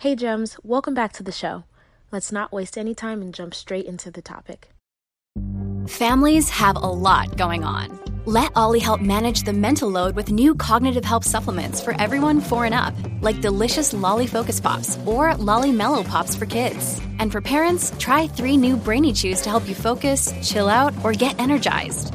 Hey, Gems, welcome back to the show. Let's not waste any time and jump straight into the topic. Families have a lot going on. Let OLLY help manage the mental load with new cognitive help supplements for everyone four and up, like delicious Lolly Focus Pops or Lolly Mellow Pops for kids. And for parents, try three new Brainy Chews to help you focus, chill out, or get energized.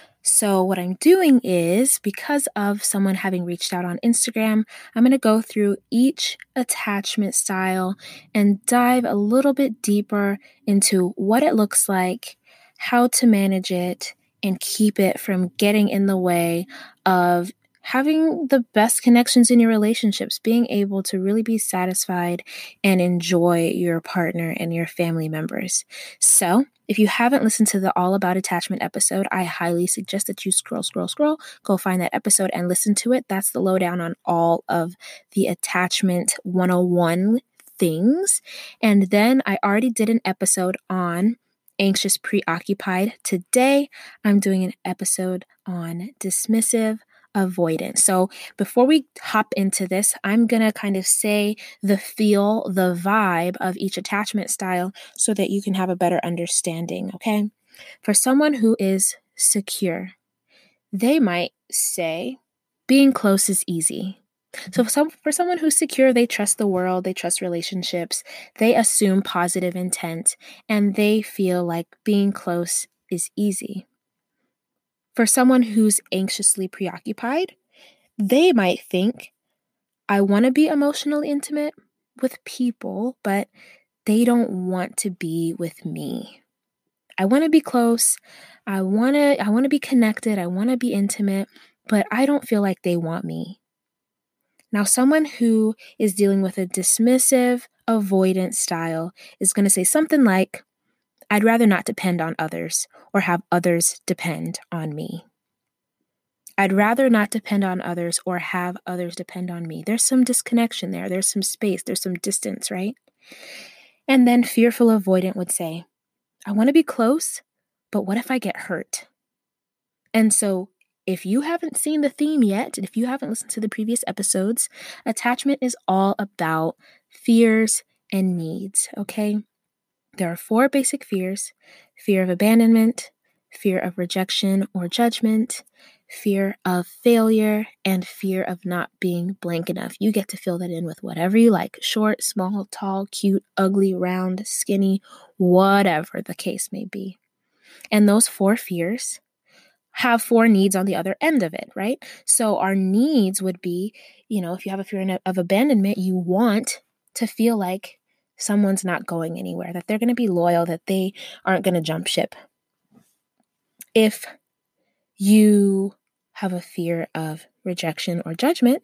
So, what I'm doing is because of someone having reached out on Instagram, I'm going to go through each attachment style and dive a little bit deeper into what it looks like, how to manage it, and keep it from getting in the way of having the best connections in your relationships, being able to really be satisfied and enjoy your partner and your family members. So, if you haven't listened to the All About Attachment episode, I highly suggest that you scroll, scroll, scroll, go find that episode and listen to it. That's the lowdown on all of the attachment 101 things. And then I already did an episode on anxious preoccupied. Today, I'm doing an episode on dismissive avoidance. So before we hop into this, I'm going to kind of say the feel, the vibe of each attachment style so that you can have a better understanding, okay? For someone who is secure, they might say being close is easy. So for, some, for someone who's secure, they trust the world, they trust relationships, they assume positive intent, and they feel like being close is easy. For someone who's anxiously preoccupied, they might think, I want to be emotionally intimate with people, but they don't want to be with me. I want to be close. I want to I want to be connected. I want to be intimate, but I don't feel like they want me. Now, someone who is dealing with a dismissive, avoidant style is going to say something like, I'd rather not depend on others or have others depend on me. I'd rather not depend on others or have others depend on me. There's some disconnection there. There's some space. There's some distance, right? And then fearful avoidant would say, I want to be close, but what if I get hurt? And so, if you haven't seen the theme yet, and if you haven't listened to the previous episodes, attachment is all about fears and needs, okay? There are four basic fears fear of abandonment, fear of rejection or judgment, fear of failure, and fear of not being blank enough. You get to fill that in with whatever you like short, small, tall, cute, ugly, round, skinny, whatever the case may be. And those four fears have four needs on the other end of it, right? So our needs would be, you know, if you have a fear of abandonment, you want to feel like someone's not going anywhere, that they're going to be loyal, that they aren't going to jump ship. If you have a fear of rejection or judgment,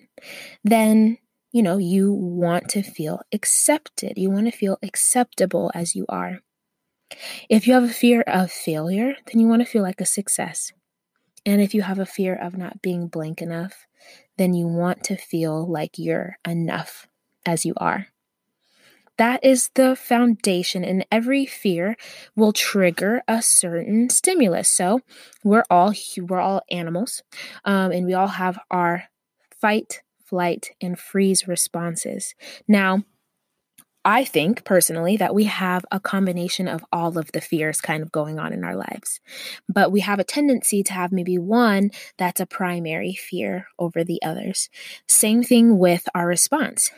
then you know, you want to feel accepted. You want to feel acceptable as you are. If you have a fear of failure, then you want to feel like a success. And if you have a fear of not being blank enough, then you want to feel like you're enough as you are. That is the foundation, and every fear will trigger a certain stimulus. So we're all we're all animals, um, and we all have our fight, flight, and freeze responses. Now, I think personally that we have a combination of all of the fears kind of going on in our lives. But we have a tendency to have maybe one that's a primary fear over the others. Same thing with our response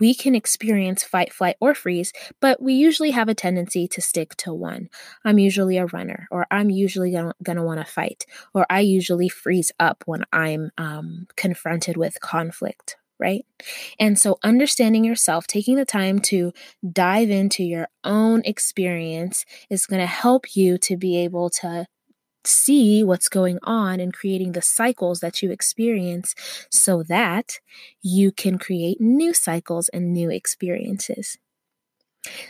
we can experience fight, flight, or freeze, but we usually have a tendency to stick to one. I'm usually a runner, or I'm usually gonna, gonna want to fight, or I usually freeze up when I'm um, confronted with conflict, right? And so, understanding yourself, taking the time to dive into your own experience is going to help you to be able to see what's going on and creating the cycles that you experience so that you can create new cycles and new experiences.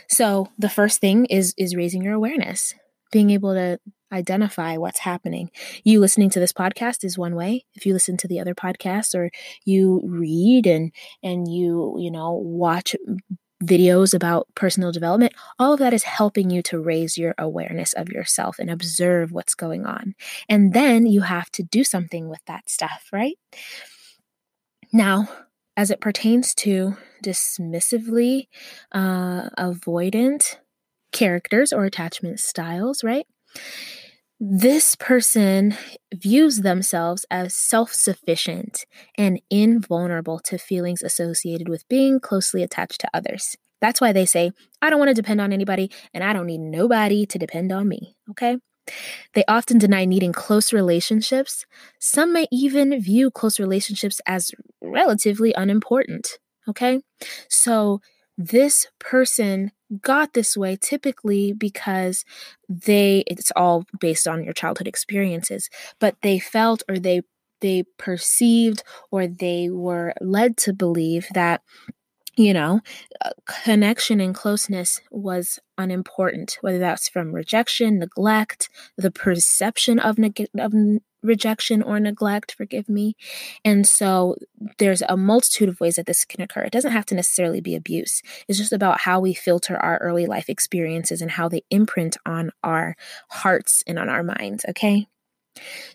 So, the first thing is is raising your awareness. being able to identify what's happening. You listening to this podcast is one way. If you listen to the other podcasts or you read and and you, you know, watch videos about personal development, all of that is helping you to raise your awareness of yourself and observe what's going on. And then you have to do something with that stuff, right? Now, as it pertains to dismissively uh, avoidant characters or attachment styles, right? This person views themselves as self sufficient and invulnerable to feelings associated with being closely attached to others. That's why they say, I don't want to depend on anybody and I don't need nobody to depend on me. Okay. They often deny needing close relationships. Some may even view close relationships as relatively unimportant. Okay. So this person got this way typically because they it's all based on your childhood experiences but they felt or they they perceived or they were led to believe that you know uh, connection and closeness was unimportant whether that's from rejection neglect the perception of, neg- of rejection or neglect, forgive me. And so there's a multitude of ways that this can occur. It doesn't have to necessarily be abuse, it's just about how we filter our early life experiences and how they imprint on our hearts and on our minds, okay?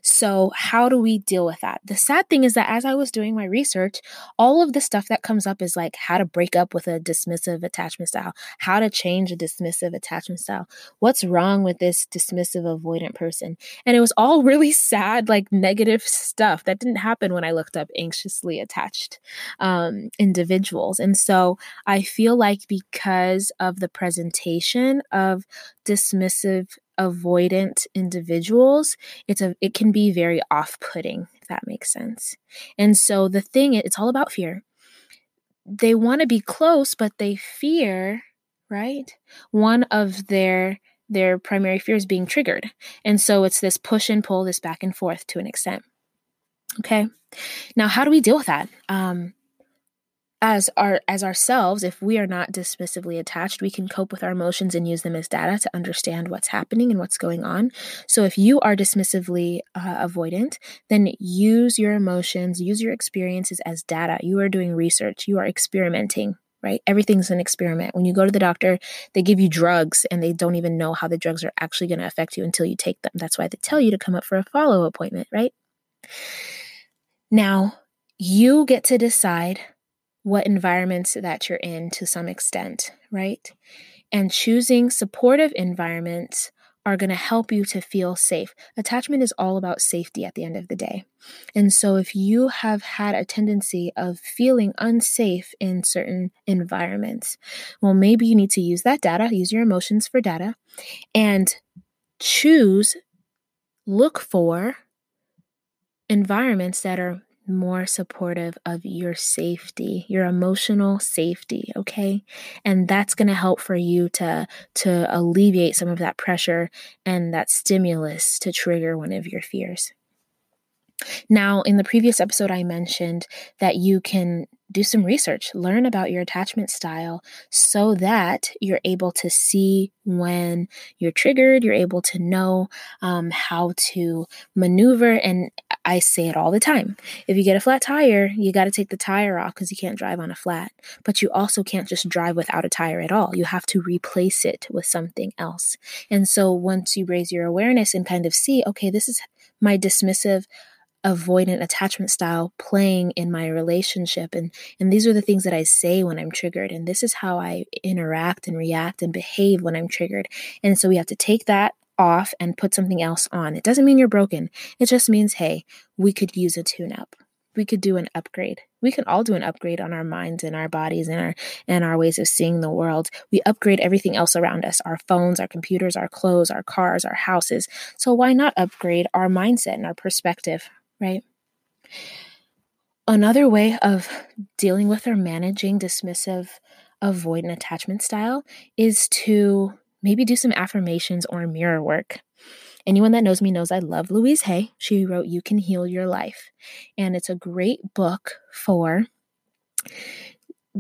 So, how do we deal with that? The sad thing is that as I was doing my research, all of the stuff that comes up is like how to break up with a dismissive attachment style, how to change a dismissive attachment style, what's wrong with this dismissive avoidant person. And it was all really sad, like negative stuff that didn't happen when I looked up anxiously attached um, individuals. And so, I feel like because of the presentation of dismissive avoidant individuals, it's a it can be very off-putting, if that makes sense. And so the thing it's all about fear. They want to be close, but they fear, right? One of their their primary fears being triggered. And so it's this push and pull, this back and forth to an extent. Okay. Now, how do we deal with that? Um, as our as ourselves if we are not dismissively attached we can cope with our emotions and use them as data to understand what's happening and what's going on. So if you are dismissively uh, avoidant then use your emotions use your experiences as data. You are doing research. You are experimenting right? Everything's an experiment. When you go to the doctor they give you drugs and they don't even know how the drugs are actually going to affect you until you take them. That's why they tell you to come up for a follow appointment right? Now you get to decide what environments that you're in to some extent, right? And choosing supportive environments are going to help you to feel safe. Attachment is all about safety at the end of the day. And so, if you have had a tendency of feeling unsafe in certain environments, well, maybe you need to use that data, use your emotions for data, and choose, look for environments that are more supportive of your safety, your emotional safety, okay? And that's going to help for you to to alleviate some of that pressure and that stimulus to trigger one of your fears. Now, in the previous episode, I mentioned that you can do some research, learn about your attachment style so that you're able to see when you're triggered, you're able to know um, how to maneuver. And I say it all the time if you get a flat tire, you got to take the tire off because you can't drive on a flat. But you also can't just drive without a tire at all. You have to replace it with something else. And so once you raise your awareness and kind of see, okay, this is my dismissive avoidant attachment style playing in my relationship and and these are the things that I say when I'm triggered and this is how I interact and react and behave when I'm triggered. And so we have to take that off and put something else on. It doesn't mean you're broken. It just means hey, we could use a tune up. We could do an upgrade. We can all do an upgrade on our minds and our bodies and our and our ways of seeing the world. We upgrade everything else around us, our phones, our computers, our clothes, our cars, our houses. So why not upgrade our mindset and our perspective, right? Another way of dealing with or managing dismissive avoidant attachment style is to maybe do some affirmations or mirror work. Anyone that knows me knows I love Louise Hay. She wrote You Can Heal Your Life. And it's a great book for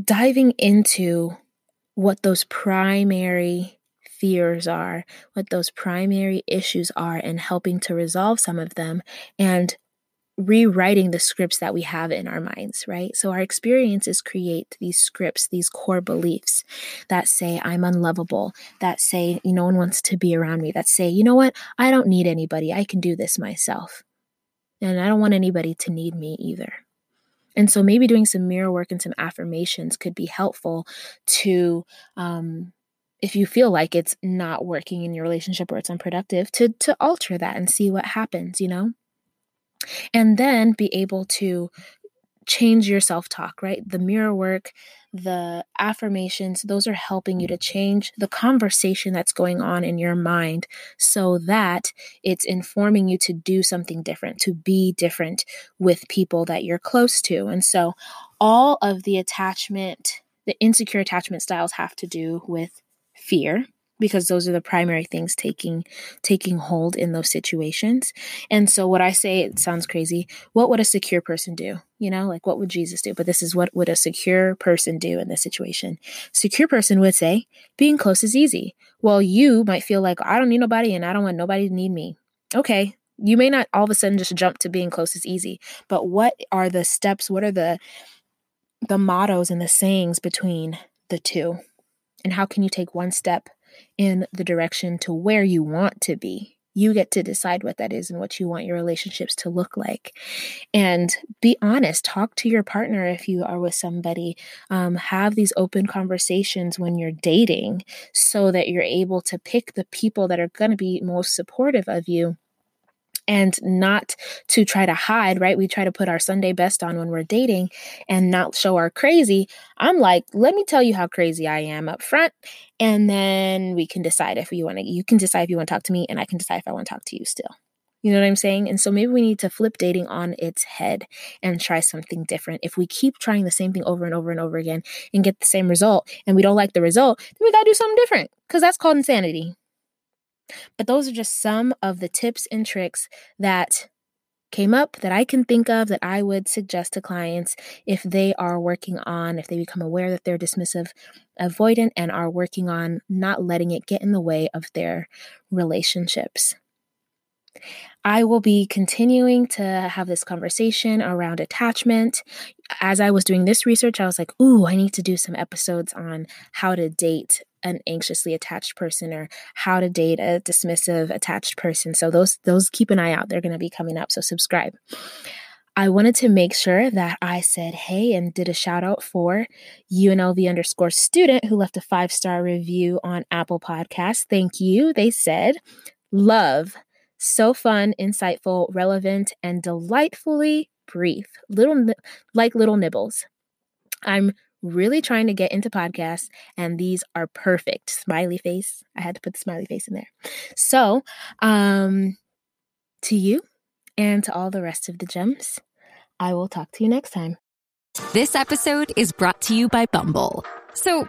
diving into what those primary fears are, what those primary issues are, and helping to resolve some of them and rewriting the scripts that we have in our minds, right? So our experiences create these scripts, these core beliefs that say, I'm unlovable, that say, no one wants to be around me, that say, you know what, I don't need anybody, I can do this myself. And I don't want anybody to need me either. And so maybe doing some mirror work and some affirmations could be helpful to um, if you feel like it's not working in your relationship or it's unproductive to to alter that and see what happens you know and then be able to change your self talk, right? The mirror work, the affirmations, those are helping you to change the conversation that's going on in your mind so that it's informing you to do something different, to be different with people that you're close to. And so all of the attachment, the insecure attachment styles have to do with fear because those are the primary things taking taking hold in those situations. And so what I say it sounds crazy, what would a secure person do? You know, like what would Jesus do? But this is what would a secure person do in this situation? Secure person would say, being close is easy. Well, you might feel like I don't need nobody and I don't want nobody to need me. Okay, you may not all of a sudden just jump to being close is easy, but what are the steps? What are the the mottos and the sayings between the two? And how can you take one step in the direction to where you want to be. You get to decide what that is and what you want your relationships to look like. And be honest, talk to your partner if you are with somebody. Um, have these open conversations when you're dating so that you're able to pick the people that are going to be most supportive of you and not to try to hide, right? We try to put our Sunday best on when we're dating and not show our crazy. I'm like, let me tell you how crazy I am up front. And then we can decide if you want to, you can decide if you want to talk to me, and I can decide if I want to talk to you still. You know what I'm saying? And so maybe we need to flip dating on its head and try something different. If we keep trying the same thing over and over and over again and get the same result and we don't like the result, then we got to do something different because that's called insanity. But those are just some of the tips and tricks that came up that I can think of that I would suggest to clients if they are working on, if they become aware that they're dismissive, avoidant, and are working on not letting it get in the way of their relationships. I will be continuing to have this conversation around attachment. As I was doing this research, I was like, ooh, I need to do some episodes on how to date an anxiously attached person or how to date a dismissive attached person. So those those keep an eye out. They're going to be coming up, so subscribe. I wanted to make sure that I said hey and did a shout out for UNLV underscore student who left a five star review on Apple Podcasts. Thank you. They said, Love, so fun, insightful, relevant, and delightfully brief. Little like little nibbles. I'm really trying to get into podcasts, and these are perfect. Smiley face. I had to put the smiley face in there. So, um, to you and to all the rest of the gems, I will talk to you next time. This episode is brought to you by Bumble. So,